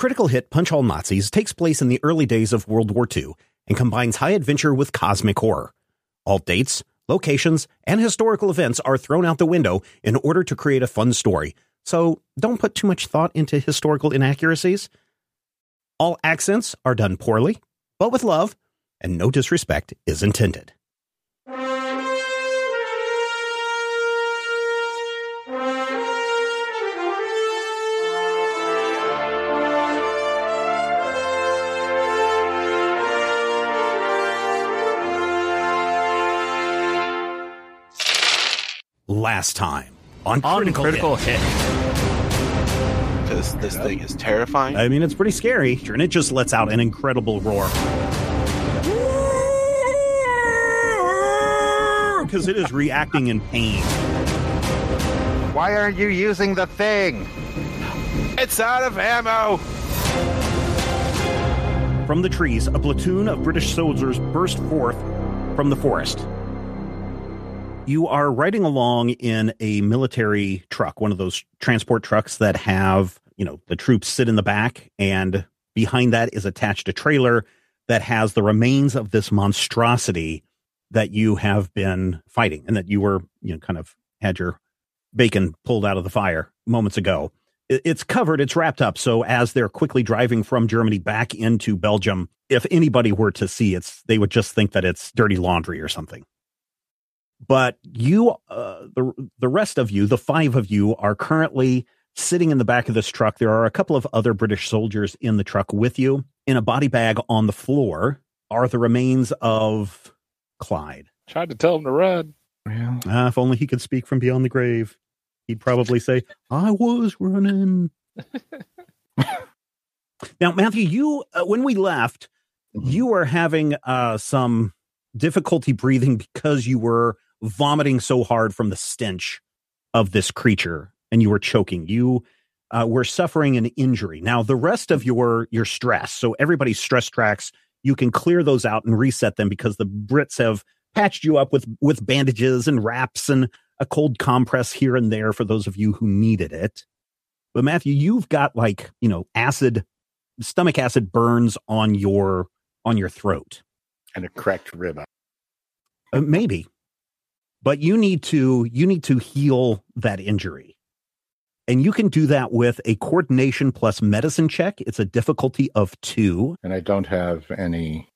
Critical hit Punch All Nazis takes place in the early days of World War II and combines high adventure with cosmic horror. All dates, locations, and historical events are thrown out the window in order to create a fun story, so don't put too much thought into historical inaccuracies. All accents are done poorly, but with love, and no disrespect is intended. Last time on On Critical, critical Hit. hit. Because this thing is terrifying. I mean, it's pretty scary, and it just lets out an incredible roar. Because it is reacting in pain. Why aren't you using the thing? It's out of ammo. From the trees, a platoon of British soldiers burst forth from the forest. You are riding along in a military truck, one of those transport trucks that have, you know, the troops sit in the back, and behind that is attached a trailer that has the remains of this monstrosity that you have been fighting and that you were, you know, kind of had your bacon pulled out of the fire moments ago. It's covered, it's wrapped up. So as they're quickly driving from Germany back into Belgium, if anybody were to see it, they would just think that it's dirty laundry or something. But you, uh, the the rest of you, the five of you, are currently sitting in the back of this truck. There are a couple of other British soldiers in the truck with you. In a body bag on the floor are the remains of Clyde. Tried to tell him to run. Ah, if only he could speak from beyond the grave, he'd probably say, "I was running." now, Matthew, you uh, when we left, you were having uh, some difficulty breathing because you were vomiting so hard from the stench of this creature, and you were choking. You uh, were suffering an injury. Now, the rest of your your stress, so everybody's stress tracks, you can clear those out and reset them because the Brits have patched you up with with bandages and wraps and a cold compress here and there for those of you who needed it. But Matthew, you've got like, you know, acid stomach acid burns on your on your throat. And a cracked rib. Uh, maybe. But you need to you need to heal that injury. And you can do that with a coordination plus medicine check. It's a difficulty of 2. And I don't have anything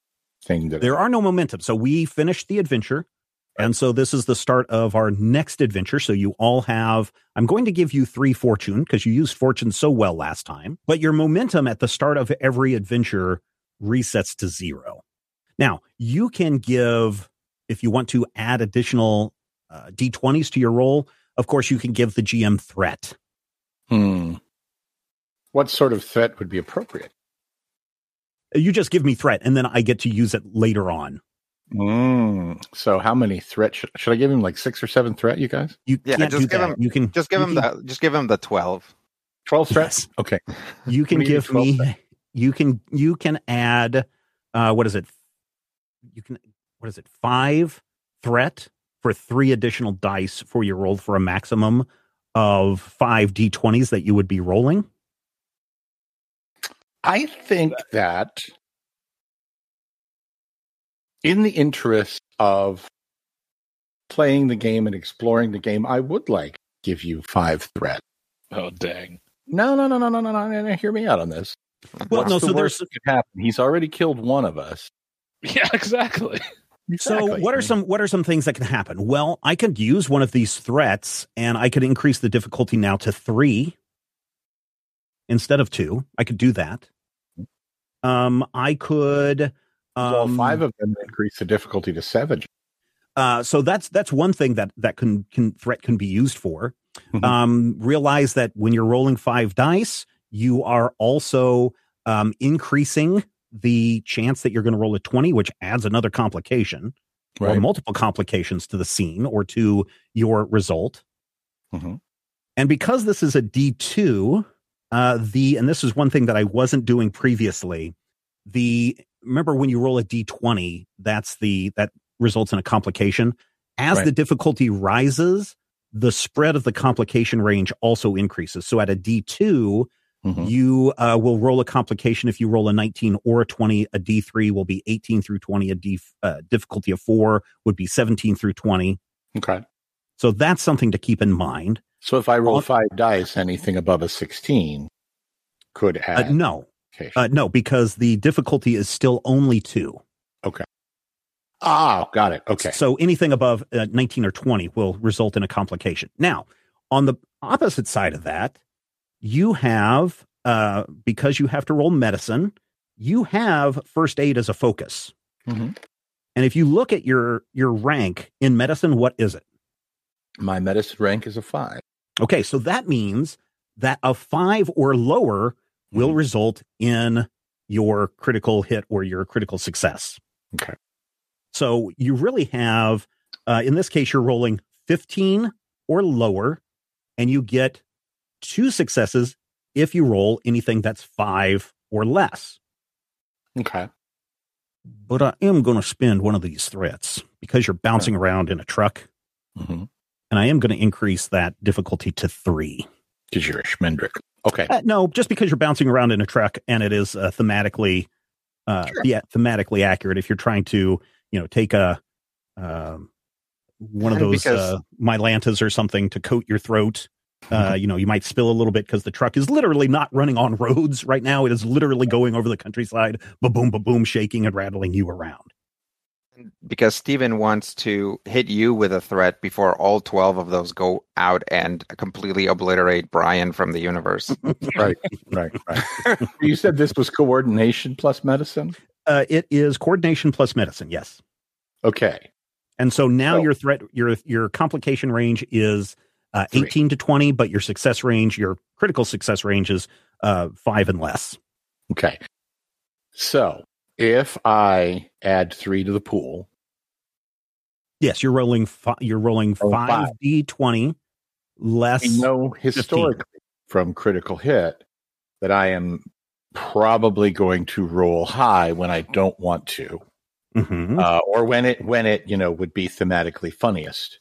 that There are no momentum. So we finished the adventure. And so this is the start of our next adventure. So you all have, I'm going to give you three fortune because you used fortune so well last time, but your momentum at the start of every adventure resets to zero. Now you can give, if you want to add additional uh, d20s to your roll, of course you can give the GM threat. Hmm. What sort of threat would be appropriate? You just give me threat and then I get to use it later on. Mm. So how many threat should, should I give him? Like six or seven threat, you guys? You Yeah, can't just do give that. him- you can Just give him can- the just give him the twelve. Twelve threats. Yes. Okay. you can What do you give me 12 you can you can add uh what is it you can what is it five threat for three additional dice for your roll for a maximum of five d20s that you would be rolling I think that in the interest of playing the game and exploring the game, I would like to give you five threat. Oh dang! No, no, no, no, no, no, no, no. Hear me out on this. Well, What's no, the so worst there's that could happen? He's already killed one of us. Yeah, exactly. So what are some what are some things that can happen? Well, I could use one of these threats and I could increase the difficulty now to 3 instead of 2. I could do that. Um I could all um, five of them increase the difficulty to seven. uh so that's that's one thing that that can can threat can be used for. Mhm. Um realize that when you're rolling 5 dice, you are also um increasing the chance that you're going to roll a 20 which adds another complication. or multiple complications to the scene or to your result. Mhm. And because this is a D2, uh, the, and this is one thing that I wasn't doing previously, the, remember when you roll a D20, that's the, that results in a complication. As Right. the difficulty rises, the spread of the complication range also increases. So at a D2, Mhm. you uh, will roll a complication if you roll a 19 or a 20 a d3 will be 18 through 20 a d uh, difficulty of 4 would be 17 through 20 Okay. so that's something to keep in mind So if I roll On- five dice, anything above a 16 could uh, add. no Okay. uh, no because the difficulty is still only 2 Okay. ah, got it. Okay. so anything above uh, 19 or 20 will result in a complication now on the opposite side of that you have uh, because you have to roll medicine you have first aid as a focus Mhm. And if you look at your your rank in medicine, what is it? My medicine rank is a five. Okay, so that means that a five or lower will Mhm. result in your critical hit or your critical success. Okay. So you really have, uh, in this case, you're rolling 15 or lower, and you get two successes if you roll anything that's five or less. Okay. But I am going to spend one of these threats because you're bouncing around in a truck. Mm-hmm. and I am going to increase that difficulty to three. Because you're a Schmendrick. Okay. Uh, no, just because you're bouncing around in a truck and it is uh, thematically, uh, Sure. yeah, thematically accurate. If you're trying to, you know, take a um, one of those uh, Mylantas or something to coat your throat, uh, you know, you might spill a little bit because the truck is literally not running on roads right now. It is literally going over the countryside, ba boom, ba boom, shaking and rattling you around. because Steven wants to hit you with a threat before all 12 of those go out and completely obliterate Brian from the universe. right. Right. Right. you said this was coordination plus medicine. Uh, it is coordination plus medicine. Yes. Okay. And so now So- your threat, your your complication range is uh, 18 to 20, but your success range, your critical success range is uh, five and less. Okay. So if I add three to the pool, Yes, you're rolling. Fi- you're rolling Oh, five d 20 less. we know historically from critical hit that I am probably going to roll high when I don't want to, Mhm. uh, or when it when it you know would be thematically funniest.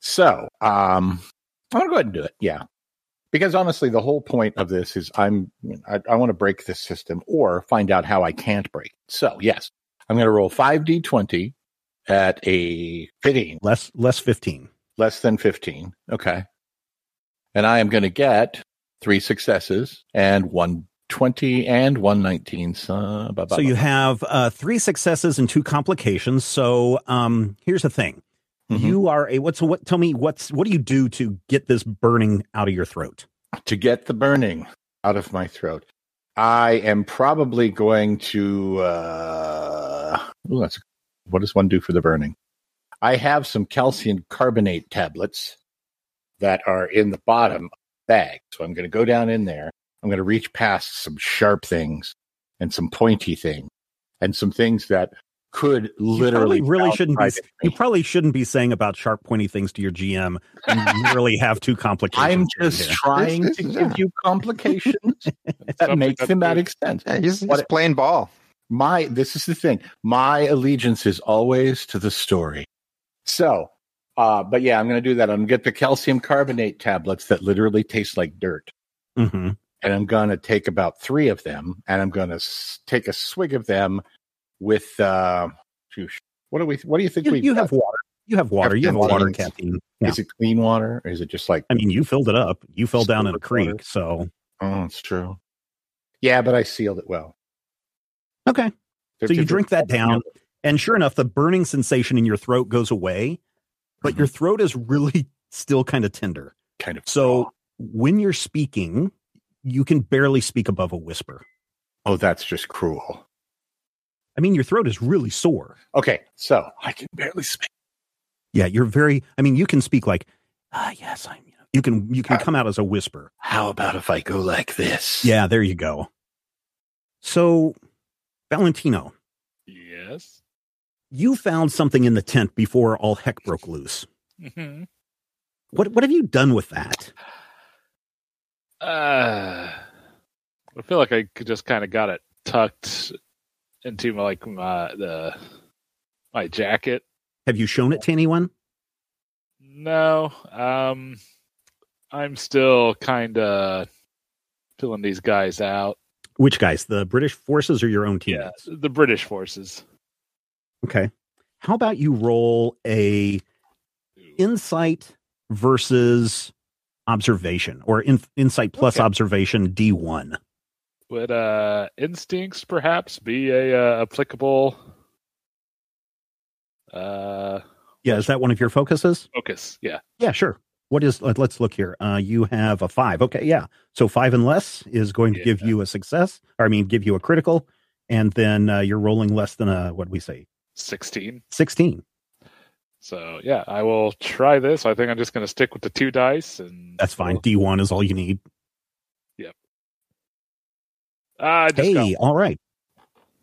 So um, I'm gonna go ahead and do it. Yeah, because honestly, the whole point of this is I'm I, I want to break this system or find out how I can't break. it. So yes, I'm going to roll five d20 at a 15 less less 15. less than 15. Okay. And I am going to get three successes and one 20 and 119. So, blah, blah, So you blah. have uh, three successes and two complications. So um, here's the thing: Mhm. you are a what's what? Tell me what's what do you do to get this burning out of your throat? to get the burning out of my throat. I am probably going to. Uh, ooh, that's, what does one do for the burning? I have some calcium carbonate tablets that are in the bottom of the bag. So I'm going to go down in there. I'm going to reach past some sharp things and some pointy things and some things that could literally probably really shouldn't be. You probably shouldn't be saying about sharp, pointy things to your GM. You literally have two complications. I'm just here. trying This to is- give you complications that Something make that's thematic sense. Yeah, he's, he's playing ball. my this is the thing my allegiance is always to the story so uh but yeah i'm gonna do that i'm gonna get the calcium carbonate tablets that literally taste like dirt Mhm. and i'm gonna take about three of them and i'm gonna s- take a swig of them with uh what do we what do you think You, we you have water. You have water. You have water, caffeine. Yeah. is it clean water or is it just like I mean, you filled it up. You fell down in a with water. creek, so Oh, it's true. Yeah, but I sealed it well. Okay. So you drink that down, and sure enough, the burning sensation in your throat goes away, but your throat is really still kind of tender. kind of. So when you're speaking, you can barely speak above a whisper. oh, that's just cruel. I mean, your throat is really sore. Okay, so I can barely speak. Yeah, you're very. I mean, you can speak like, ah, yes, I'm. You, know, you can you can Uh, come out as a whisper. How about if I go like this? Yeah, there you go. So, Valentino, Yes. you found something in the tent before all heck broke loose. Mhm. What what have you done with that? Uh, I feel like I just kind of got it tucked into my, like my the my jacket. Have you shown it to anyone? No, um, I'm still kind of filling these guys out. Which guys? The British forces or your own Yeah, teammates? the British forces. Okay. How about you roll a insight versus observation or in, insight plus Okay. observation D1? Would uh instincts perhaps be a uh, applicable uh Yeah, is that one of your focuses? focus? Yeah. Yeah, sure. What is let, let's look here. Uh you have a 5. Okay, yeah. So 5 and less is going to give you a success, or I mean give you a critical and then uh, you're rolling less than a what we say? 16. 16. So yeah, I will try this. I think I'm just going to stick with the two dice, and That's fine. we'll- D1 is all you need. Just Hey, got all right.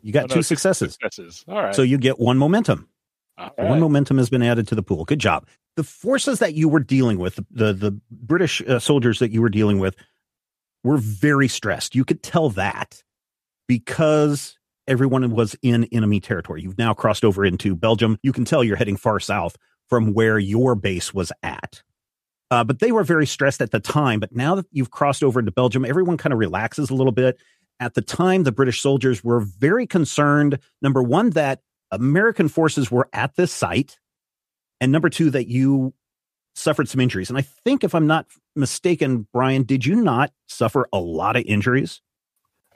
You got oh, no, two successes. Successes. All right. So you get one momentum. All One momentum has been added to the pool. Good job. The forces that you were dealing with, the the British uh, soldiers that you were dealing with, were very stressed. You could tell that because everyone was in enemy territory. You've now crossed over into Belgium. You can tell you're heading far south from where your base was at. Uh, but they were very stressed at the time. But now that you've crossed over into Belgium, everyone kind of relaxes a little bit. At the time, the British soldiers were very concerned. Number one, that American forces were at this site, and number two, that you suffered some injuries. And I think, if I'm not mistaken, Brian, did you not suffer a lot of injuries?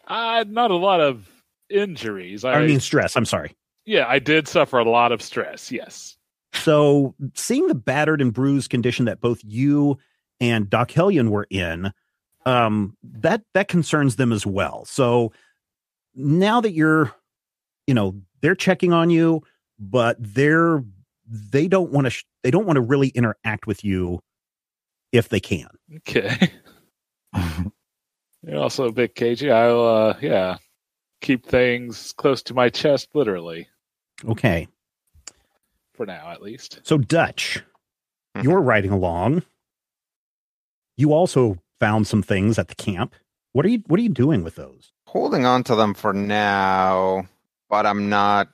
Uh, not a lot of injuries. I, I mean, stress. I'm sorry. yeah, I did suffer a lot of stress. Yes. So, seeing the battered and bruised condition that both you and Doc Hellion were in, um, that that concerns them as well. So now that you're, you know, they're checking on you, but they're they don't want to sh- they don't want to really interact with you if they can. Okay. You're also a bit cagey. I'll, uh, yeah, keep things close to my chest, literally, Okay. for now, at least. So Dutch, Mhm. you're riding along. You also found some things at the camp. What are you what are you doing with those? Holding on to them for now, but I'm not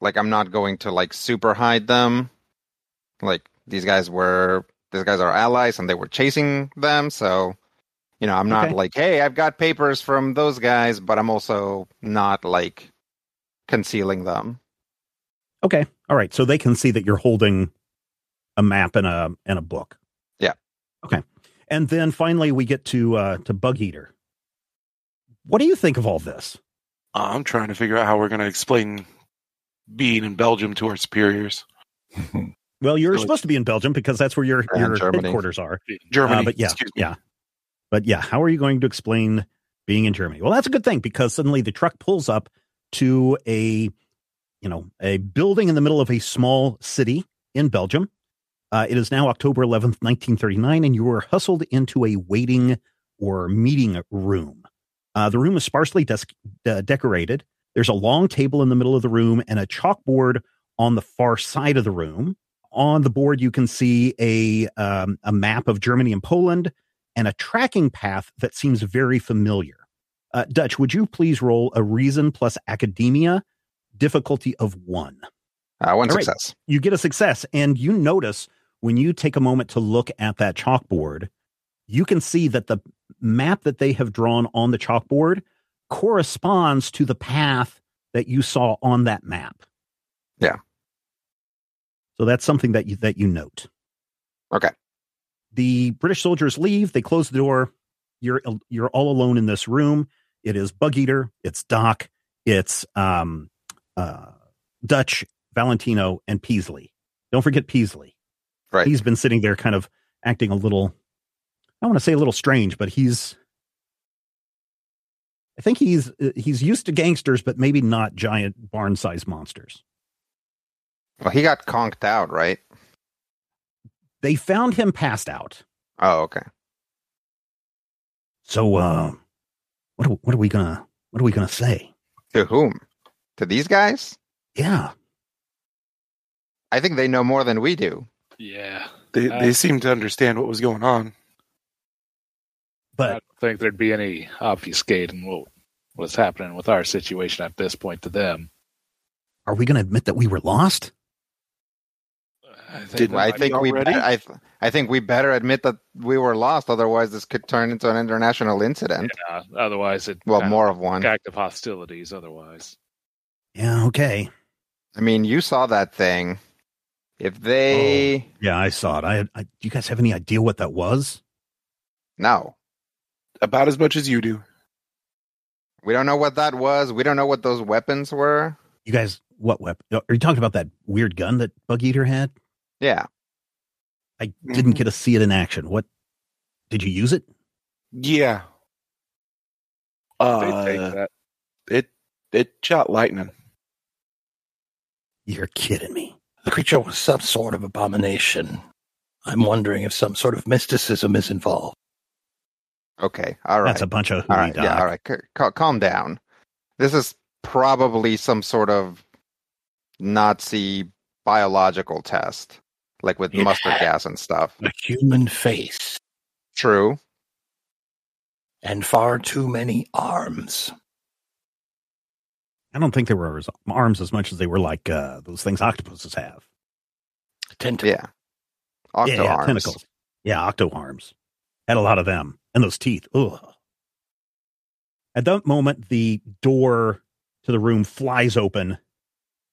like I'm not going to like super hide them. Like these guys were these guys are allies and they were chasing them, so you know, I'm not Okay. like, hey, I've got papers from those guys, but I'm also not like concealing them. Okay. All right. So they can see that you're holding a map and a and a book. Yeah. Okay. And then finally we get to uh to Bug Eater. What do you think of all this? I'm trying to figure out how we're going to explain being in Belgium to our superiors. Well, you're Really? supposed to be in Belgium because that's where your your Germany. headquarters are. Germany. Uh, but yeah, excuse me. yeah. But yeah, how are you going to explain being in Germany? Well, that's a good thing because suddenly the truck pulls up to a, you know, a building in the middle of a small city in Belgium. Uh, it is now October 11th, 1939, and you are hustled into a waiting or meeting room. Uh, the room is sparsely des- uh, decorated. There's a long table in the middle of the room and a chalkboard on the far side of the room. On the board, you can see a um, a map of Germany and Poland and a tracking path that seems very familiar. Uh, Dutch, would you please roll a reason plus academia difficulty of one? Uh, one All right. success. You get a success, and you notice when you take a moment to look at that chalkboard, you can see that the map that they have drawn on the chalkboard corresponds to the path that you saw on that map. Yeah. So that's something that you that you note. Okay. The British soldiers leave, they close the door, you're you're all alone in this room. It is Bug Eater, it's Doc, it's um, uh, Dutch, Valentino, and Peasley. Don't forget Peasley. Right. He's been sitting there, kind of acting a little. I want to say a little strange, but he's. I think he's he's used to gangsters, but maybe not giant barn-sized monsters. Well, he got conked out, right? They found him passed out. Oh, okay. So, uh, what are, what are we gonna what are we gonna say? To whom? To these guys? Yeah, I think they know more than we do. Yeah. They Uh, they seem to understand what was going on. But I don't think there'd be any obfuscating what was happening with our situation at this point to them. are we gonna admit that we were lost? I think Did- I think we already? better, I, I think we better admit that we were lost. Otherwise, this could turn into an international incident. yeah, otherwise it Well, more of one. act of hostilities otherwise. Yeah, okay. I mean, you saw that thing. If they Yeah, I saw it. I, I do you guys have any idea what that was? no, About as much as you do. we don't know what that was. We don't know what those weapons were. You guys, what weapon? Are you talking about that weird gun that Bug Eater had? Yeah, I didn't Mhm. get to see it in action. What did you use it? Yeah. They Uh, take that. it it shot lightning. You're kidding me. The creature was some sort of abomination. I'm wondering if some sort of mysticism is involved. okay, all right, That's a bunch of all hooey right, yeah, all right. C- cal- calm down. This is probably some sort of Nazi biological test, like with It mustard gas and stuff. A human face True. and far too many arms. I don't think they were as- arms as much as they were like uh, those things octopuses have. Tentacles. Yeah. Octo yeah, yeah, arms. tentacles. Yeah, octo arms. Had a lot of them. And those teeth. Ugh. At that moment, the door to the room flies open,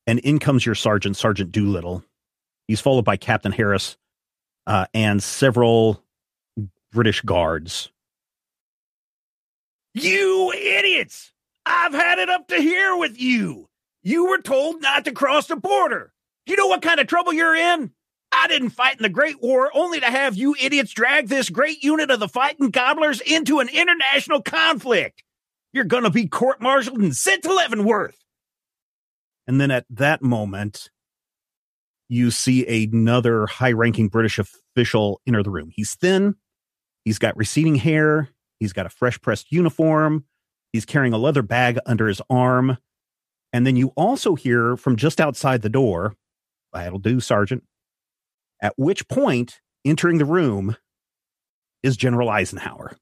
and in comes your sergeant, Sergeant Doolittle. He's followed by Captain Harris uh, and several British guards. You idiots! I've had it up to here with you. You were told not to cross the border. You know what kind of trouble you're in? I didn't fight in the Great War only to have you idiots drag this great unit of the fighting gobblers into an international conflict. You're going to be court martialed and sent to Leavenworth. And then at that moment, you see another high ranking British official enter the room. He's thin, he's got receding hair, he's got a fresh pressed uniform, he's carrying a leather bag under his arm. And then you also hear from just outside the door, that'll do, Sergeant. At which point, entering the room is General Eisenhower.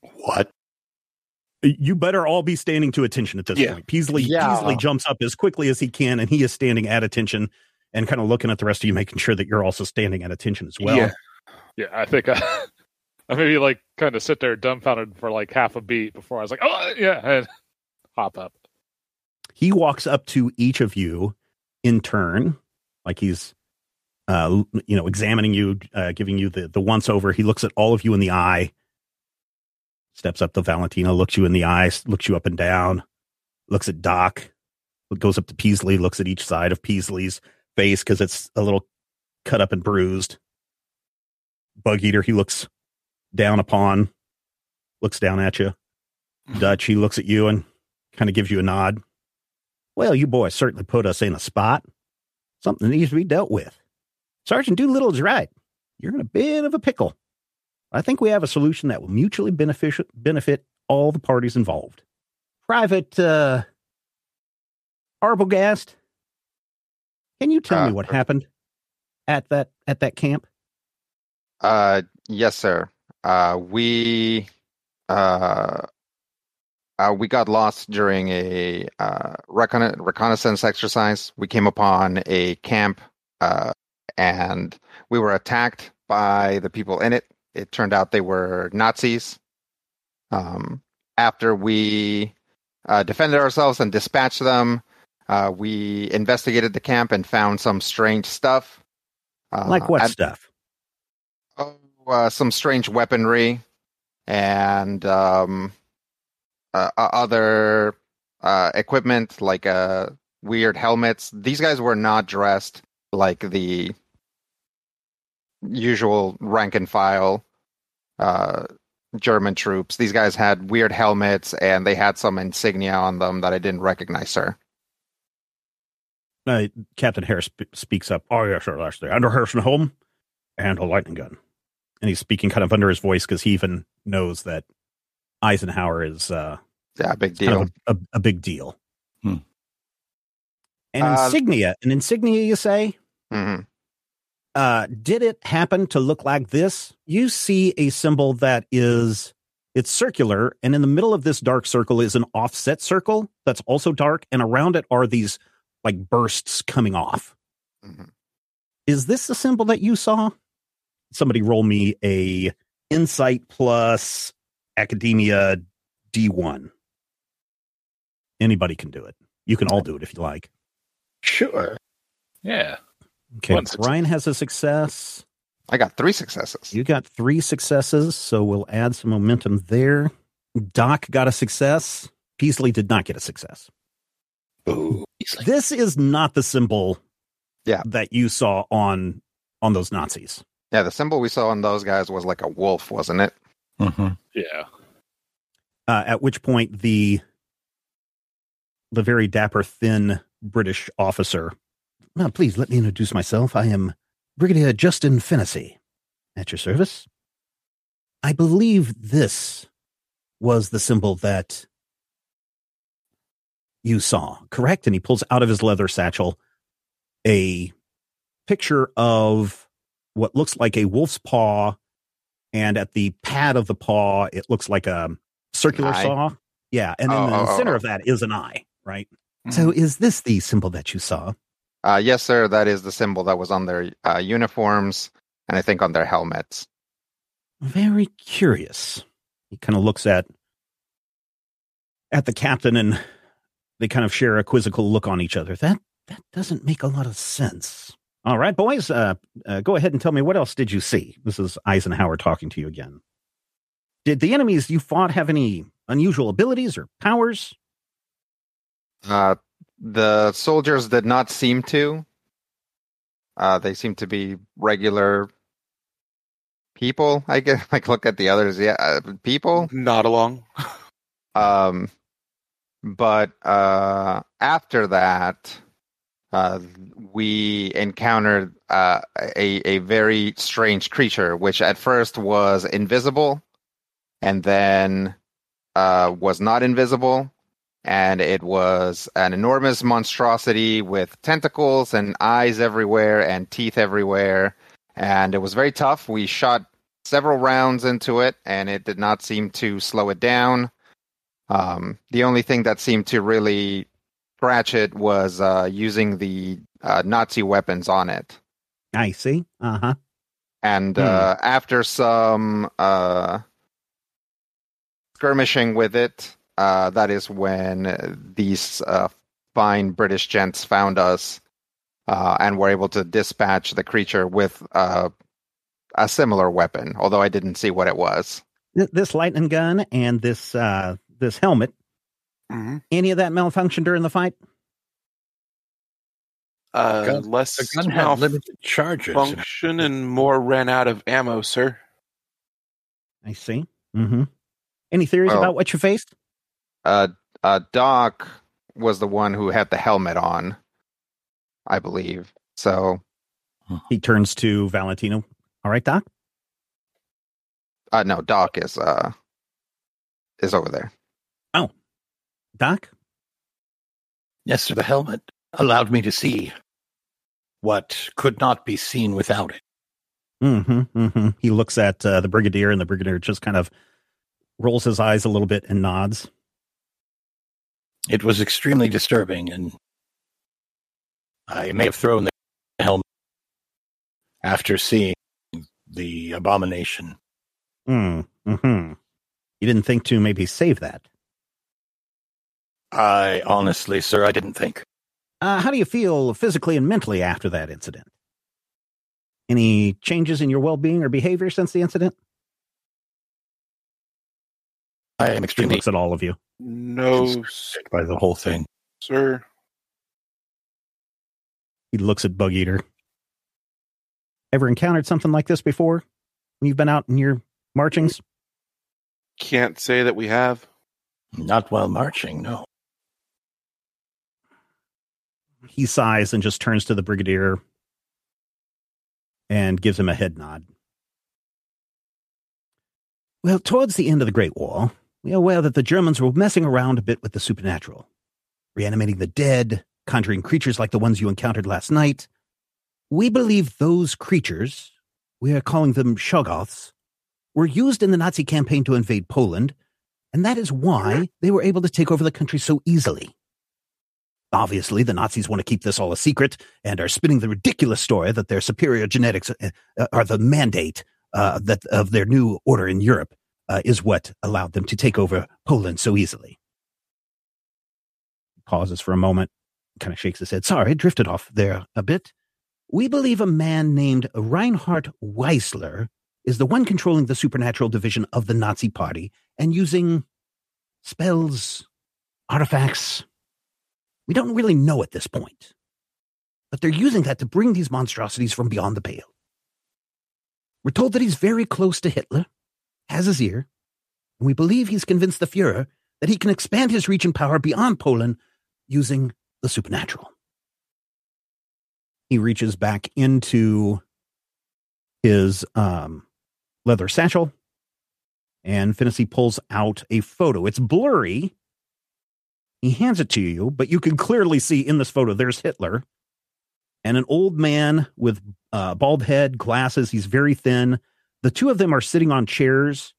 What? You better all be standing to attention at this Yeah. point. Peasley, Yeah. Peasley jumps up as quickly as he can, and he is standing at attention and kind of looking at the rest of you, making sure that you're also standing at attention as well. Yeah. Yeah, I think I, I maybe like kind of sit there dumbfounded for like half a beat before I was like, oh yeah, and hop up. He walks up to each of you in turn, like he's, uh, you know, examining you, uh, giving you the the once over. He looks at all of you in the eye, steps up to Valentina, looks you in the eyes, looks you up and down, looks at Doc, goes up to Peasley, looks at each side of Peasley's face because it's a little cut up and bruised. Bug Eater, he looks down upon, looks down at you. Dutch, he looks at you and kind of gives you a nod. Well, you boys certainly put us in a spot. Something needs to be dealt with. Sergeant Doolittle is right. You're in a bit of a pickle. I think we have a solution that will mutually beneficial, benefit all the parties involved. Private uh, Arbogast, can you tell me Uh, what happened at that at that camp? Uh, yes, sir. Uh, we uh, uh, we got lost during a uh, recon- reconnaissance exercise. We came upon a camp, uh, and we were attacked by the people in it. It turned out they were Nazis. Um, after we uh, defended ourselves and dispatched them, uh, we investigated the camp and found some strange stuff. Uh, like what at- stuff? Uh, some strange weaponry and um, uh, other uh, equipment like uh, weird helmets. These guys were not dressed like the usual rank and file uh, German troops. These guys had weird helmets and they had some insignia on them that I didn't recognize, sir. Uh, Captain Harris sp- speaks up. Oh, yes, sir, that's the Under Harrison Home and a lightning gun. And he's speaking kind of under his voice because he even knows that Eisenhower is uh, Yeah, big kind deal. of a, a, a big deal. Hmm. An Uh, insignia, an insignia, you say? hmm uh, did it happen to look like this? You see a symbol that is it's circular, and in the middle of this dark circle is an offset circle that's also dark, and around it are these like bursts coming off. Mhm. Is this the symbol that you saw? Somebody roll me a insight plus academia D1. Anybody can do it. You can all do it if you like. Sure. Yeah. Okay. One success. Ryan has a success. I got three successes. You got three successes, so we'll add some momentum there. Doc got a success. Peasley did not get a success. Ooh, This is not the symbol Yeah. that you saw on on those Nazis. Yeah, the symbol we saw on those guys was like a wolf, wasn't it? hmm Yeah. Uh, at which point the the very dapper, thin British officer. Now, please let me introduce myself. I am Brigadier Justin Fennessy. At your service. I believe this was the symbol that you saw, correct? And he pulls out of his leather satchel a picture of what looks like a wolf's paw, and at the pad of the paw, it looks like a circular eye? saw. Yeah, and in Oh, the oh, oh, center oh. of that is an eye, right? So, is this the symbol that you saw? Uh, yes, sir. That is the symbol that was on their uh, uniforms and I think on their helmets. Very curious. He kind of looks at at the captain, and they kind of share a quizzical look on each other. That that doesn't make a lot of sense. All right, boys, uh, uh, go ahead and tell me what else did you see? This is Eisenhower talking to you again. Did the enemies you fought have any unusual abilities or powers? Uh, the soldiers did not seem to. Uh, they seem to be regular people. I guess. Like, look at the others. Yeah, uh, people. Not along. Um, but uh, after that, uh, we encountered uh, a a very strange creature, which at first was invisible, and then uh, was not invisible, and it was an enormous monstrosity with tentacles and eyes everywhere and teeth everywhere, and it was very tough. We shot several rounds into it, and it did not seem to slow it down. Um, the only thing that seemed to really scratch it was uh, using the uh, Nazi weapons on it. I see. Uh huh. And uh, after some uh, skirmishing with it, uh, that is when these uh, fine British gents found us uh, and were able to dispatch the creature with uh, a similar weapon, although I didn't see what it was. This lightning gun and this uh, this helmet. Mhm. Any of that malfunction during the fight? Uh, Gun- less the gun had limited charges. function and more ran out of ammo, sir. I see. Mm-hmm. Any theories Well- about what you faced? Uh, uh, Doc was the one who had the helmet on, I believe. So, He turns to Valentino. All right, Doc. uh, no, Doc is uh is over there. Doc. Yes, sir. The helmet allowed me to see what could not be seen without it. Mm-hmm, mm-hmm. He looks at uh, the brigadier, and the brigadier just kind of rolls his eyes a little bit and nods. It was extremely disturbing, and I may have thrown the helmet after seeing the abomination. Mm, hmm You didn't think to maybe save that. I honestly, sir, I didn't think. Uh, how do you feel physically and mentally after that incident? Any changes in your well being or behavior since the incident? I am He extremely looks at all of you. No, concerned by the whole thing. sir. He looks at Bug Eater. Ever encountered something like this before when you've been out in your marchings? Can't say that we have. Not while marching, no. He sighs and just turns to the Brigadier and gives him a head nod. Well, towards the end of the Great War, we are aware that the Germans were messing around a bit with the supernatural, reanimating the dead, conjuring creatures like the ones you encountered last night. We believe those creatures, we are calling them Shoggoths, were used in the Nazi campaign to invade Poland, and that is why they were able to take over the country so easily. Obviously, the Nazis want to keep this all a secret and are spinning the ridiculous story that their superior genetics uh, uh, are the mandate uh, that of their new order in Europe uh, is what allowed them to take over Poland so easily. Pauses for a moment, kind of shakes his head. Sorry, drifted off there a bit. We believe a man named Reinhard Weisler is the one controlling the supernatural division of the Nazi Party and using spells, artifacts. We don't really know at this point, but they're using that to bring these monstrosities from beyond the pale. We're told that he's very close to Hitler, has his ear, and we believe he's convinced the Fuhrer that he can expand his reach and power beyond Poland using the supernatural. He reaches back into his um, leather satchel, and Finnessy pulls out a photo. It's blurry. He hands it to you, but you can clearly see in this photo there's Hitler and an old man with uh, bald head, glasses. He's very thin. The two of them are sitting on chairs,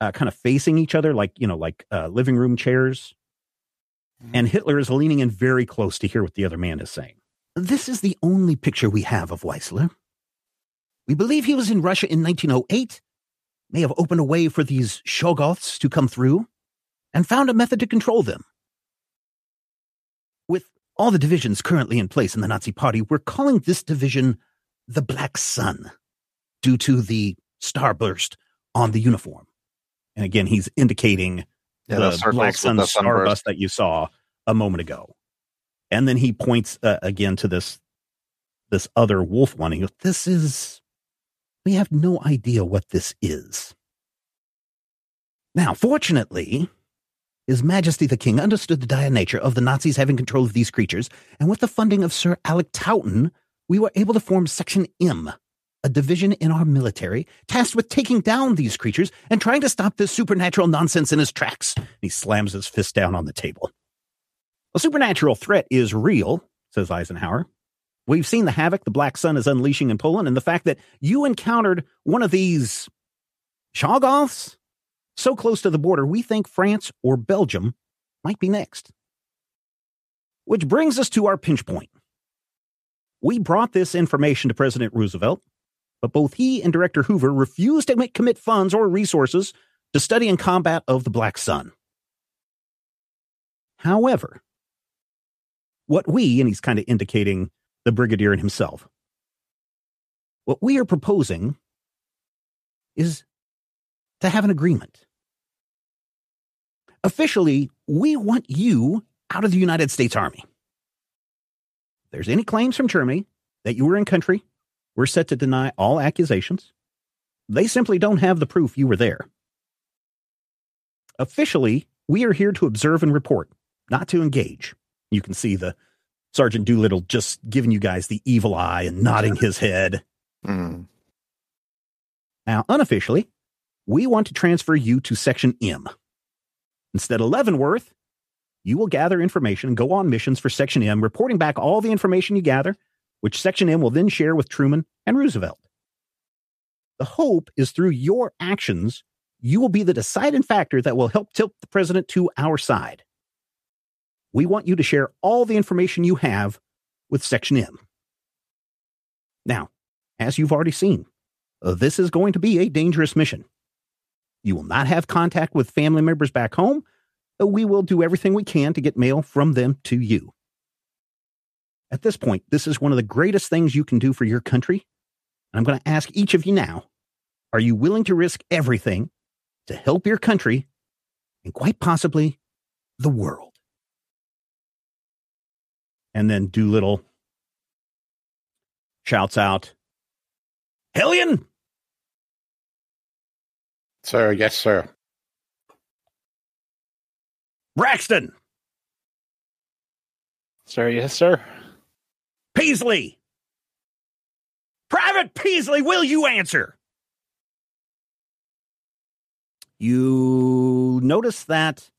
uh, kind of facing each other, like you know, like uh, living room chairs. And Hitler is leaning in very close to hear what the other man is saying. This is the only picture we have of Weisler. We believe he was in Russia in 1908, may have opened a way for these Shoggoths to come through, and found a method to control them. All the divisions currently in place in the Nazi Party, we're calling this division the Black Sun, due to the starburst on the uniform. And again, he's indicating Yeah, those the Black Sun the starburst that you saw a moment ago. And then he points uh, again to this this other wolf one. He goes, "This is we have no idea what this is." Now, fortunately, His Majesty the King understood the dire nature of the Nazis having control of these creatures, and with the funding of Sir Alec Towton, we were able to form Section M, a division in our military tasked with taking down these creatures and trying to stop this supernatural nonsense in his tracks. He slams his fist down on the table. A supernatural threat is real, says Eisenhower. We've seen the havoc the Black Sun is unleashing in Poland, and the fact that you encountered one of these Shoggoths so close to the border, we think France or Belgium might be next. Which brings us to our pinch point. We brought this information to President Roosevelt, but both he and Director Hoover refused to commit funds or resources to study and combat of the Black Sun. However, what we, and he's kind of indicating the brigadier and himself, what we are proposing is to have an agreement. Officially, we want you out of the United States Army. If there's any claims from Germany that you were in country, we're set to deny all accusations. They simply don't have the proof you were there. Officially, we are here to observe and report, not to engage. You can see the Sergeant Doolittle just giving you guys the evil eye and nodding his head. Mm. Now, unofficially, we want to transfer you to Section M. Instead of Leavenworth, you will gather information and go on missions for Section M, reporting back all the information you gather, which Section M will then share with Truman and Roosevelt. The hope is through your actions, you will be the deciding factor that will help tilt the president to our side. We want you to share all the information you have with Section M. Now, as you've already seen, this is going to be a dangerous mission. You will not have contact with family members back home. though We will do everything we can to get mail from them to you. At this point, this is one of the greatest things you can do for your country, And I'm going to ask each of you now are you willing to risk everything to help your country and quite possibly the world? And then Doolittle shouts out, Hellion! Sir, yes, sir. Braxton! Sir, yes, sir. Peasley! Private Peasley, will you answer? You notice that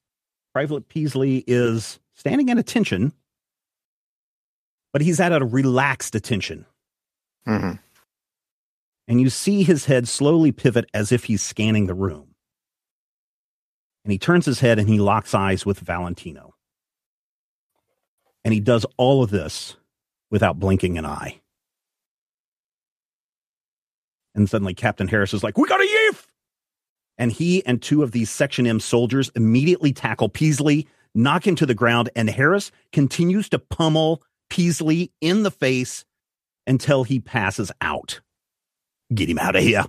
Private Peasley is standing at attention, but he's at a relaxed attention. Mhm. And you see his head slowly pivot as if he's scanning the room. And he turns his head and he locks eyes with Valentino. And he does all of this without blinking an eye. And suddenly Captain Harris is like, We got a Yith! And he and two of these Section M soldiers immediately tackle Peasley, knock him to the ground, and Harris continues to pummel Peasley in the face until he passes out. Get him out of here.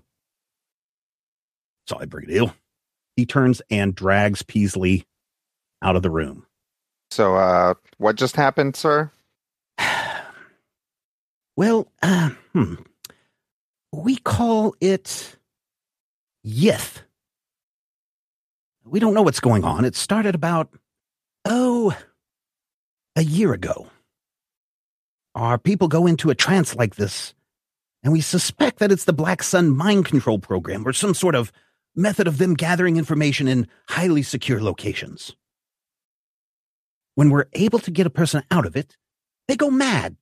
Sorry, Brigadier. He turns and drags Peasley out of the room. So, uh, what just happened, sir? Well, uh, hmm. we call it Yith. We don't know what's going on. It started about, oh, a year ago. Our people go into a trance like this, and we suspect that it's the Black Sun mind control program or some sort of method of them gathering information in highly secure locations. When we're able to get a person out of it, they go mad,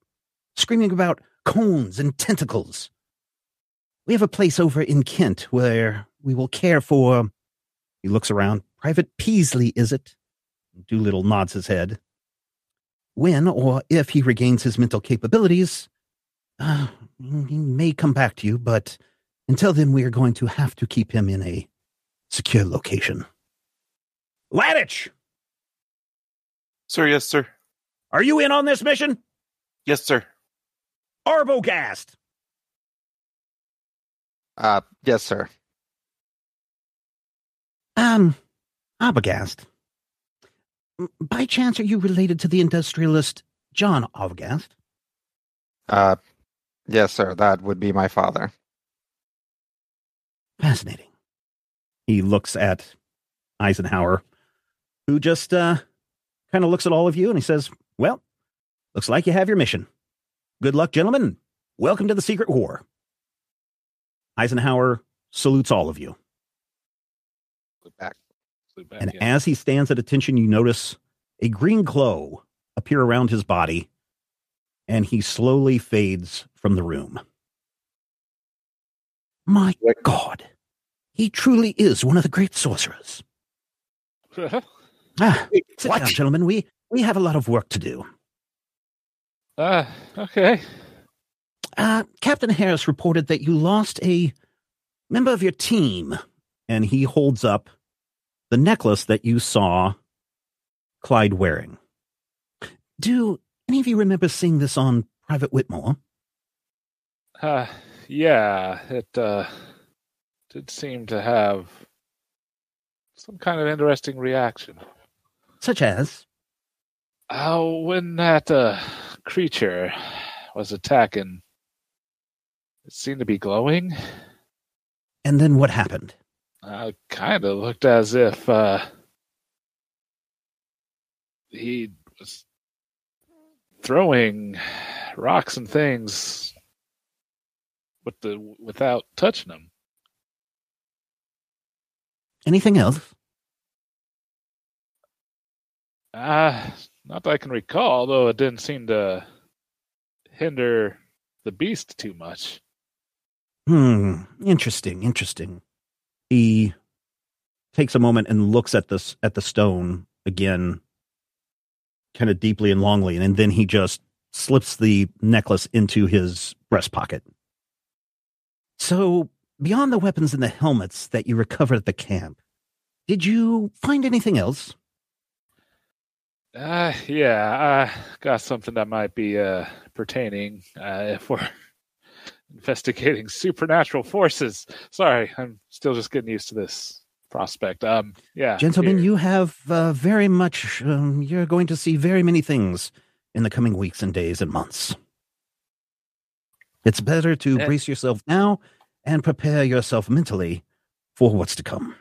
screaming about cones and tentacles. We have a place over in Kent where we will care for. He looks around. Private Peasley, is it? Doolittle nods his head. When or if he regains his mental capabilities, uh, he may come back to you, but until then, we are going to have to keep him in a secure location. Ladich, Sir, yes, sir. are you in on this mission? Yes, sir. Arbogast, Uh, yes, sir. Um, Arbogast. By chance, are you related to the industrialist John Arbogast? Uh, yes, sir. That would be my father. Fascinating. He looks at Eisenhower, who just uh, kind of looks at all of you and he says, Well, looks like you have your mission. Good luck, gentlemen. Welcome to the Secret War. Eisenhower salutes all of you. Look back. Sleep back, And yeah. as he stands at attention, you notice a green glow appear around his body, and he slowly fades from the room. My God, he truly is one of the great sorcerers. Ah, sit What? down, gentlemen. We we have a lot of work to do. uh, okay. Uh, Captain Harris reported that you lost a member of your team, and he holds up the necklace that you saw Clyde wearing. Do any of you remember seeing this on Private Whitmore? Uh, yeah, it uh, did seem to have some kind of interesting reaction. Such as, Oh, when that uh, creature was attacking, it seemed to be glowing. and then what happened? Uh, kind of looked as if uh, he was throwing rocks and things with the without touching them. Anything else? Uh, not that I can recall, though it didn't seem to hinder the beast too much. Hmm. Interesting. Interesting. He takes a moment and looks at this at the stone again, kind of deeply and longly, and then he just slips the necklace into his breast pocket. So, beyond the weapons and the helmets that you recovered at the camp, did you find anything else? Uh, yeah, I got something that might be uh pertaining uh, if we're investigating supernatural forces. Sorry, I'm still just getting used to this prospect. Um, yeah, Gentlemen, here. you have uh, very much, um, you're going to see very many things in the coming weeks and days and months. It's better to Eh. brace yourself now and prepare yourself mentally for what's to come.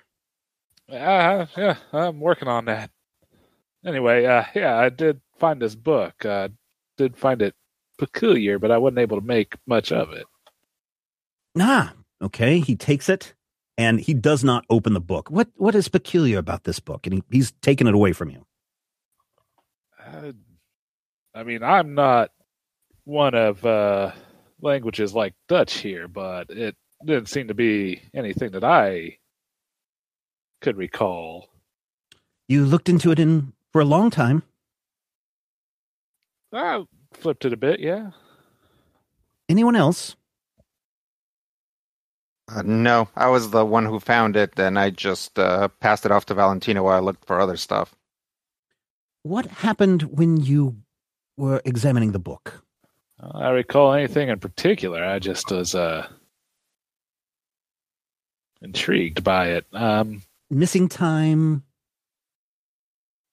Uh, yeah, I'm working on that. Anyway, uh, yeah, I did find this book. Uh, did find it peculiar, but I wasn't able to make much of it. Ah, okay. He takes it and he does not open the book. What What is peculiar about this book? And he, he's taken it away from you. Uh, I mean, I'm not one of uh, languages like Dutch here, but it didn't seem to be anything that I could recall. You looked into it in for a long time. I flipped it a bit, yeah. Anyone else? Uh, no, I was the one who found it, and I just uh, passed it off to Valentino while I looked for other stuff. What happened when you were examining the book? I recall anything in particular. I just was uh, intrigued by it. Um, Missing time?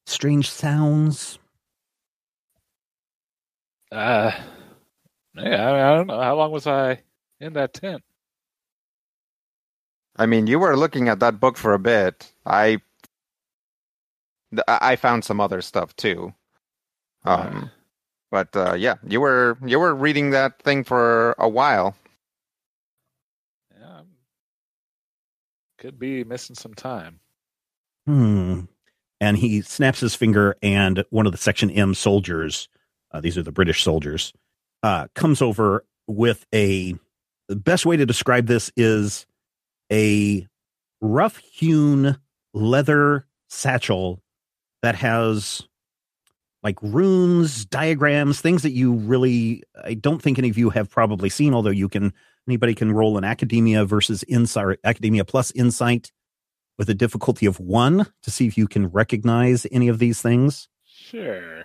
Strange sounds? uh, yeah, I, I don't know. How long was I in that tent? I mean, you were looking at that book for a bit. I I I found some other stuff too. Um, but uh, yeah, you were you were reading that thing for a while. Yeah, could be missing some time. Hmm. And he snaps his finger, and one of the Section M soldiers, uh, these are the British soldiers, uh, comes over with a. The best way to describe this is a rough hewn leather satchel that has like runes, diagrams, things that you really, I don't think any of you have probably seen, although you can, anybody can roll an academia versus insight, academia plus insight with a difficulty of one to see if you can recognize any of these things. Sure.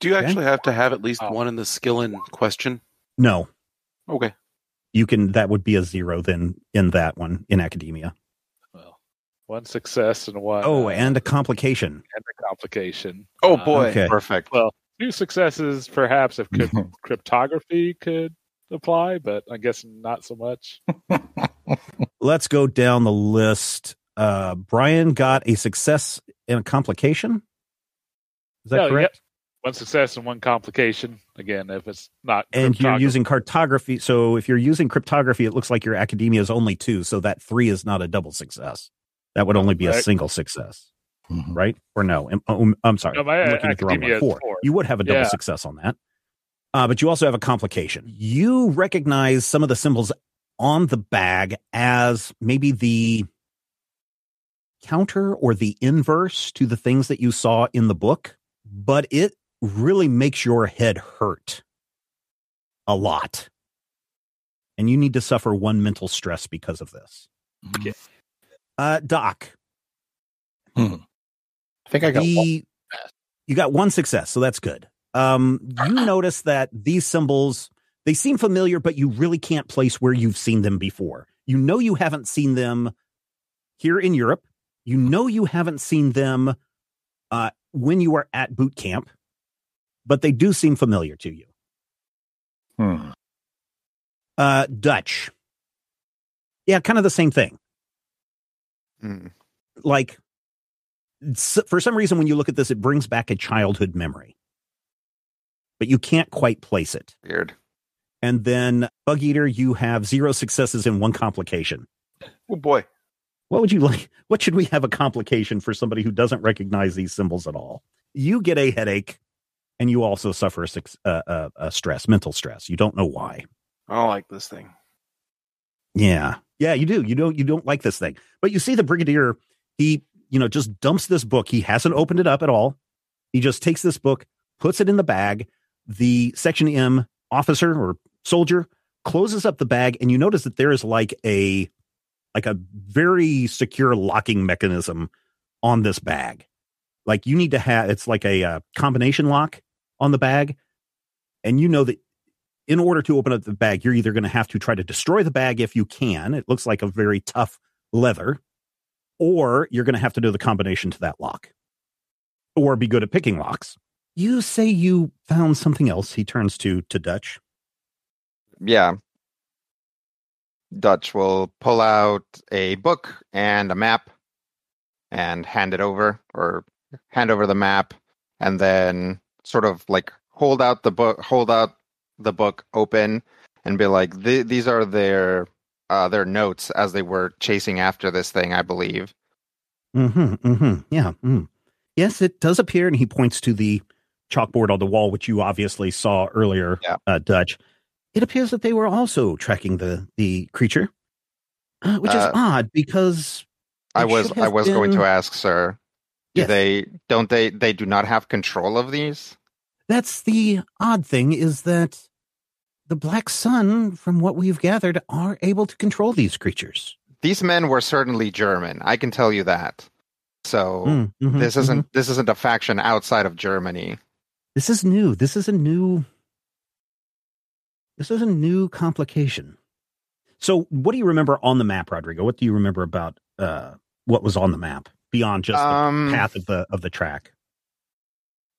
Do you Okay. actually have to have at least Oh. one in the skill in question? No, Okay. You can, that would be a zero then in that one in academia. Well, one success and one. Oh, uh, and a complication. and a complication. Oh Uh, boy. Okay. Perfect. Well, two successes, perhaps, if crypt- cryptography could apply, but I guess not so much. Let's go down the list. Uh, Brian got a success and a complication. Is that No, correct? Yep. One success and one complication. Again, if it's not. And you're using cartography. So if you're using cryptography, it looks like your academia is only two. So that three is not a double success. That would only be a single success, Mhm. right? Or no? Am- oh, I'm sorry. No, my I'm looking at the wrong one. Four. four. You would have a double Yeah. success on that. Uh, but you also have a complication. You recognize some of the symbols on the bag as maybe the counter or the inverse to the things that you saw in the book, but it really makes your head hurt a lot. And you need to suffer one mental stress because of this. Mhm. Uh, Doc, I think I got one. the, you got one success, so that's good. Um, you notice that these symbols they seem familiar, but you really can't place where you've seen them before. You know you haven't seen them here in Europe. You know you haven't seen them uh, when you were at boot camp, but they do seem familiar to you. Hmm. Uh, Dutch, yeah, kind of the same thing. Hmm. like for some reason when you look at this it brings back a childhood memory but you can't quite place it Weird. and then bug eater you have zero successes and one complication Oh boy. what would you like what should we have a complication for somebody who doesn't recognize these symbols at all you get a headache and you also suffer a, suc- uh, uh, a stress mental stress you don't know why I don't like this thing. Yeah. Yeah, you do. You don't you don't like this thing. But you see the brigadier, he, you know, just dumps this book. He hasn't opened it up at all. He just takes this book, puts it in the bag. The section M officer or soldier closes up the bag and you notice that there is like a like a very secure locking mechanism on this bag. Like you need to have it's like a uh, combination lock on the bag and you know that in order to open up the bag, you're either going to have to try to destroy the bag if you can. It looks like a very tough leather, or you're going to have to do the combination to that lock, or be good at picking locks. You say you found something else. He turns to to Dutch. Yeah. Dutch will pull out a book and a map and hand it over or hand over the map and then sort of like hold out the book hold out the book open and be like these are their uh, their notes as they were chasing after this thing i believe Mm-hmm. Mm-hmm. Yeah. Mm. Yes, it does appear, and he points to the chalkboard on the wall, which you obviously saw earlier, Yeah. uh, Dutch. It appears that they were also tracking the the creature, uh, which is Uh, odd because i was i was going to ask sir do Yes. they don't they they do not have control of these that's the odd thing is that the Black Sun, from what we've gathered, are able to control these creatures. these men were certainly german i can tell you that so Mm, mhm, this isn't this isn't a faction outside of germany This is new. This is a new. This is a new complication. So, what do you remember on the map, Rodrigo? What do you remember about uh, what was on the map beyond just Um, the path of the of the track?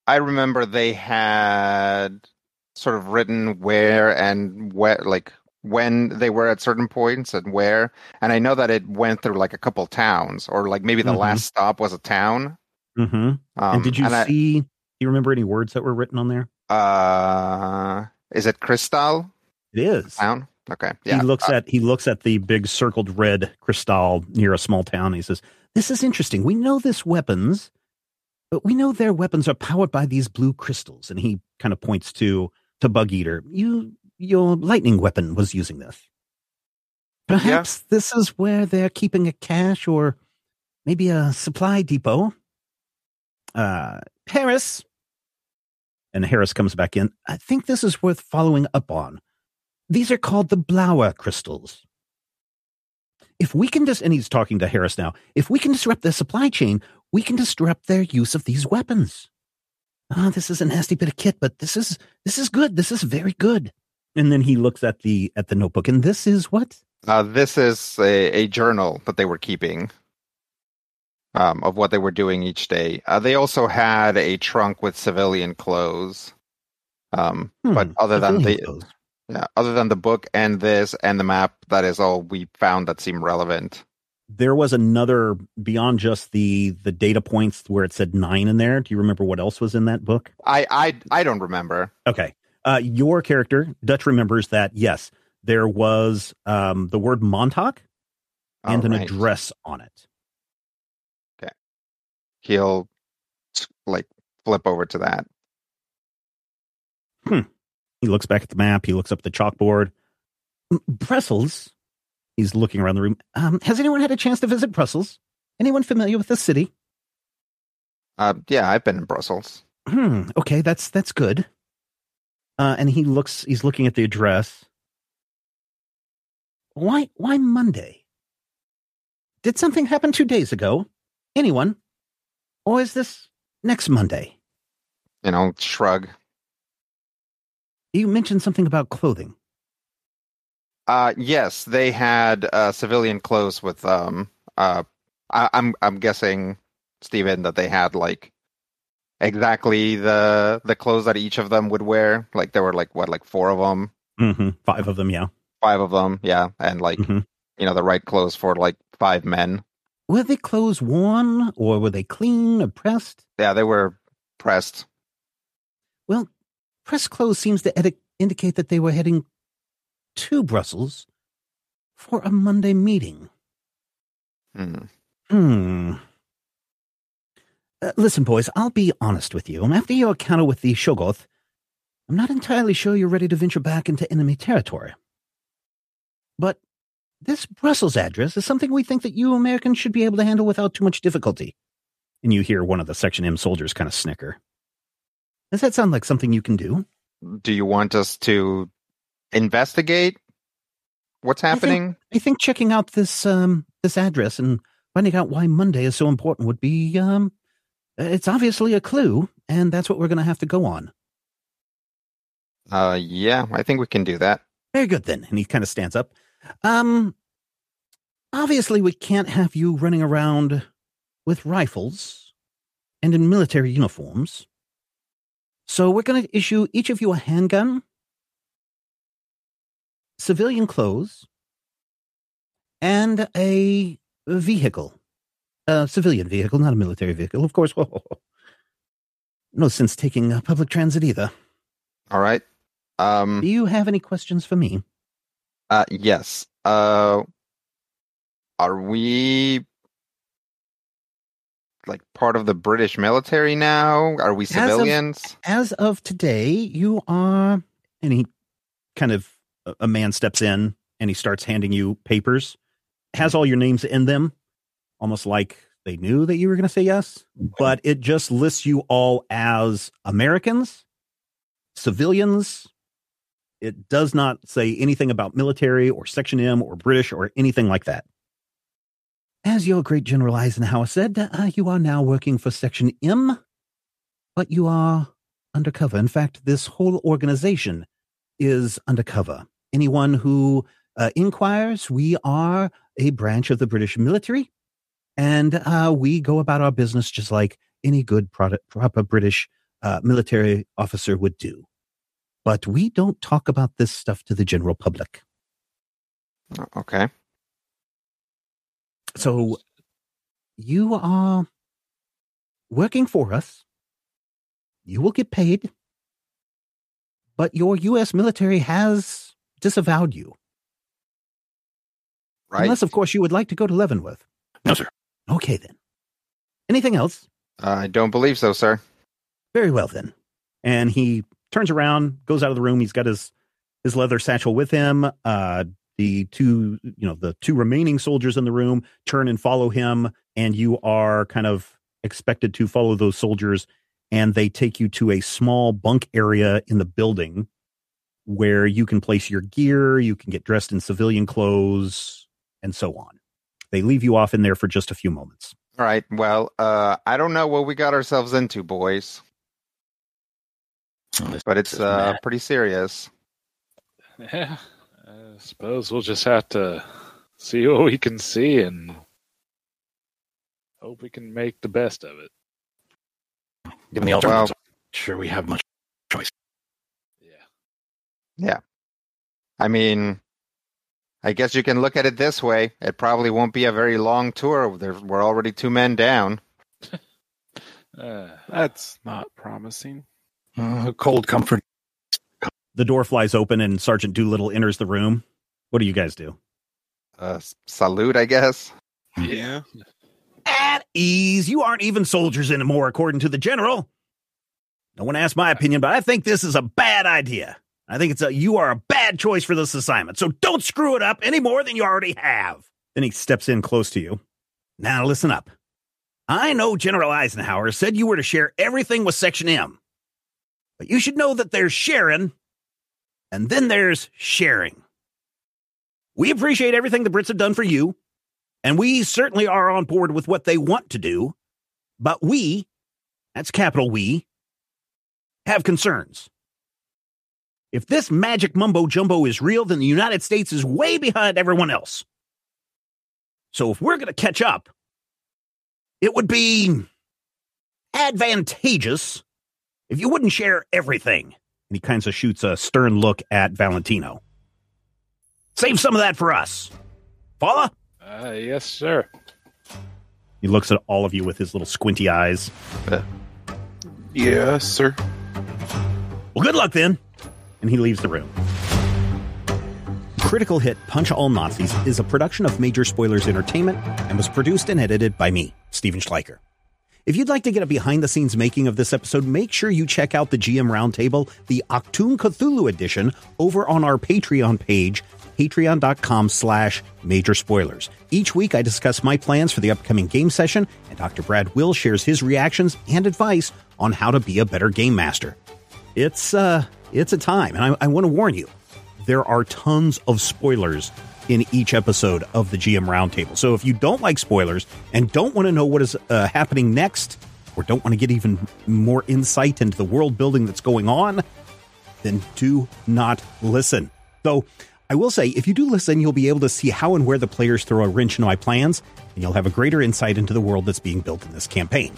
I remember they had sort of written where and where, like when they were at certain points and where. And I know that it went through like a couple towns, or like maybe the Mhm. last stop was a town. Mm-hmm. Um, and did you I- see? do you remember any words that were written on there? uh, is it Crystal It is. town? Okay, yeah. He looks uh, at he looks at the big circled red crystal near a small town. And he says, "This is interesting. We know this weapons, but we know their weapons are powered by these blue crystals." And he kind of points to to Bug Eater. You your lightning weapon was using this. Perhaps this is where they're keeping a cache or maybe a supply depot. Uh, Harris. And Harris comes back in. I think this is worth following up on. These are called the Blauer crystals. If we can just, and he's talking to Harris now, if we can disrupt their supply chain, we can disrupt their use of these weapons. Ah, this is a nasty bit of kit, but this is this is good. This is very good. And then he looks at the at the notebook, and this is what? Uh, this is a, a journal that they were keeping um, of what they were doing each day. Uh, they also had a trunk with civilian clothes. Um, but Hmm, other than the clothes. Yeah, other than the book and this and the map, that is all we found that seemed relevant. there was another beyond just the the data points where it said nine in there. Do you remember what else was in that book? I I I don't remember. Okay. Uh, your character, Dutch, remembers that, yes, there was um, the word Monday and an Alright. address on it. Okay, he'll like flip over to that. He looks back at the map. He looks up at the chalkboard. Brussels. He's looking around the room. Um, has anyone had a chance to visit Brussels? Anyone familiar with the city? Uh, yeah, I've been in Brussels. Hmm. Okay, that's that's good. Uh, and he looks. He's looking at the address. Why? Why Monday? Did something happen two days ago? Anyone? Or is this next Monday? You know, shrug. You mentioned something about clothing. Uh, yes, they had uh, civilian clothes with um. Uh, I, I'm I'm guessing, Stephen, that they had like exactly the the clothes that each of them would wear. Like there were like what, like four of them, Mm-hmm. Five of them, yeah. five of them, yeah, and like Mhm. you know the right clothes for like five men. Were they clothes worn, or were they clean or pressed? Yeah, they were pressed. Well, pressed clothes seems to edi- indicate that they were heading to Brussels for a Monday meeting. Hmm. Hmm. Uh, listen, boys, I'll be honest with you. After your encounter with the Shoggoth, I'm not entirely sure you're ready to venture back into enemy territory. But this Brussels address is something we think that you Americans should be able to handle without too much difficulty. And you hear one of the Section M soldiers kind of snicker. Does that sound like something you can do? Do you want us to investigate what's I think- happening? I think checking out this um this address and finding out why Monday is so important would be um it's obviously a clue, and that's what we're going to have to go on. Uh, yeah, I think we can do that. Very good then. And he kind of stands up. Um, obviously, we can't have you running around with rifles and in military uniforms. So we're going to issue each of you a handgun, civilian clothes, and a vehicle. A civilian vehicle, not a military vehicle, of course. no sense taking uh, public transit either. All right. Um, Do you have any questions for me? uh, yes. Uh, are we like part of the British military now? Are we As of- civilians? As of today, you are. And he kind of, a man steps in and he starts handing you papers, has all your names in them, almost like they knew that you were going to say yes, but it just lists you all as Americans, civilians. It does not say anything about military or Section M or British or anything like that. As your great General Eisenhower said, uh, you are now working for Section M, but you are undercover. In fact, this whole organization is undercover. Anyone who uh, inquires, we are a branch of the British military, and uh, we go about our business just like any good product, proper British uh, military officer would do. But we don't talk about this stuff to the general public. Okay. So you are working for us. You will get paid. But your U.S. military has disavowed you. Right. Unless, of course, you would like to go to Leavenworth. No, sir. Okay, then. Anything else? I don't believe so, sir. Very well, then. And he turns around, goes out of the room. He's got his his leather satchel with him. Uh, the two, you know, the two remaining soldiers in the room turn and follow him, and you are kind of expected to follow those soldiers. And they take you to a small bunk area in the building where you can place your gear, you can get dressed in civilian clothes, and so on. They leave you off in there for just a few moments. All right. Well, uh, I don't know what we got ourselves into, boys, but it's uh, pretty serious. Yeah, I suppose we'll just have to see what we can see and hope we can make the best of it. Given the alternatives, sure we have much choice. Yeah. Yeah. I mean, I guess you can look at it this way. It probably won't be a very long tour. There, we're already two men down. Uh, That's not promising. Uh, cold comfort. The door flies open and Sergeant Doolittle enters the room. What do you guys do? Uh, salute, I guess. Yeah. At ease. You aren't even soldiers anymore, according to the general. No one asked my opinion, but I think this is a bad idea. I think it's a you are a bad choice for this assignment, so don't screw it up any more than you already have. Then he steps in close to you. Now listen up. I know General Eisenhower said you were to share everything with Section M. But you should know that there's sharing, and then there's sharing. We appreciate everything the Brits have done for you, and we certainly are on board with what they want to do. But we, that's capital we, have concerns. If this magic mumbo jumbo is real, then the United States is way behind everyone else. So if we're going to catch up, it would be advantageous if you wouldn't share everything. And he kind of shoots a stern look at Valentino. Save some of that for us. Follow? uh, yes, sir. He looks at all of you with his little squinty eyes. Yes, sir. Well, good luck then. And he leaves the room. Critical Hit Punch All Nazis is a production of Major Spoilers Entertainment and was produced and edited by me, Stephen Schleicher. If you'd like to get a behind the scenes making of this episode, make sure you check out the GM Roundtable, the Achtung! Cthulhu edition, over on our Patreon page, patreon.com slash major spoilers. Each week I discuss my plans for the upcoming game session, and Dr. Brad Will shares his reactions and advice on how to be a better game master. It's uh it's a time, and I, I want to warn you, there are tons of spoilers in each episode of the GM Roundtable. So if you don't like spoilers and don't want to know what is uh, happening next, or don't want to get even more insight into the world building that's going on, then do not listen. Though, I will say, if you do listen, you'll be able to see how and where the players throw a wrench into my plans, and you'll have a greater insight into the world that's being built in this campaign.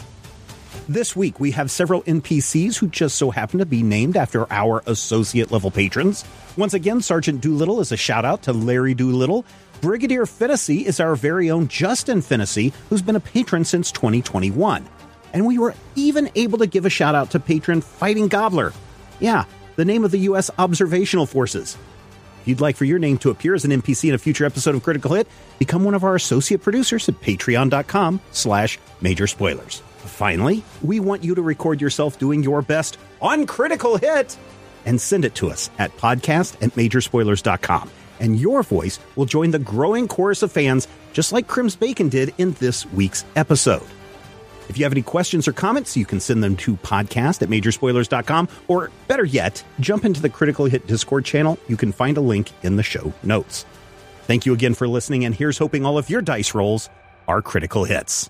This week, we have several NPCs who just so happen to be named after our associate level patrons. Once again, Sergeant Doolittle is a shout out to Larry Doolittle. Brigadier Finnessy is our very own Justin Finnessy, who's been a patron since 2021. And we were even able to give a shout out to patron Fighting Gobbler. Yeah, the name of the U.S. Observational Forces. If you'd like for your name to appear as an NPC in a future episode of Critical Hit, become one of our associate producers at patreon.com slash major spoilers. Finally, we want you to record yourself doing your best on Critical Hit and send it to us at podcast at majorspoilers.com. And your voice will join the growing chorus of fans, just like Crims Bacon did in this week's episode. If you have any questions or comments, you can send them to podcast at majorspoilers.com, or better yet, jump into the Critical Hit Discord channel. You can find a link in the show notes. Thank you again for listening, and here's hoping all of your dice rolls are critical hits.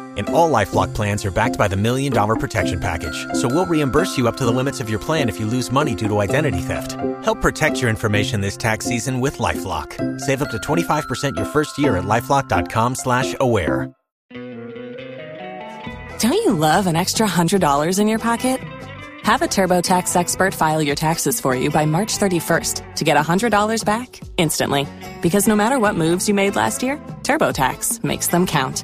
And all LifeLock plans are backed by the Million Dollar Protection Package. So we'll reimburse you up to the limits of your plan if you lose money due to identity theft. Help protect your information this tax season with LifeLock. Save up to 25% your first year at LifeLock.com slash aware. Don't you love an extra $100 in your pocket? Have a TurboTax expert file your taxes for you by March 31st to get $100 back instantly. Because no matter what moves you made last year, TurboTax makes them count.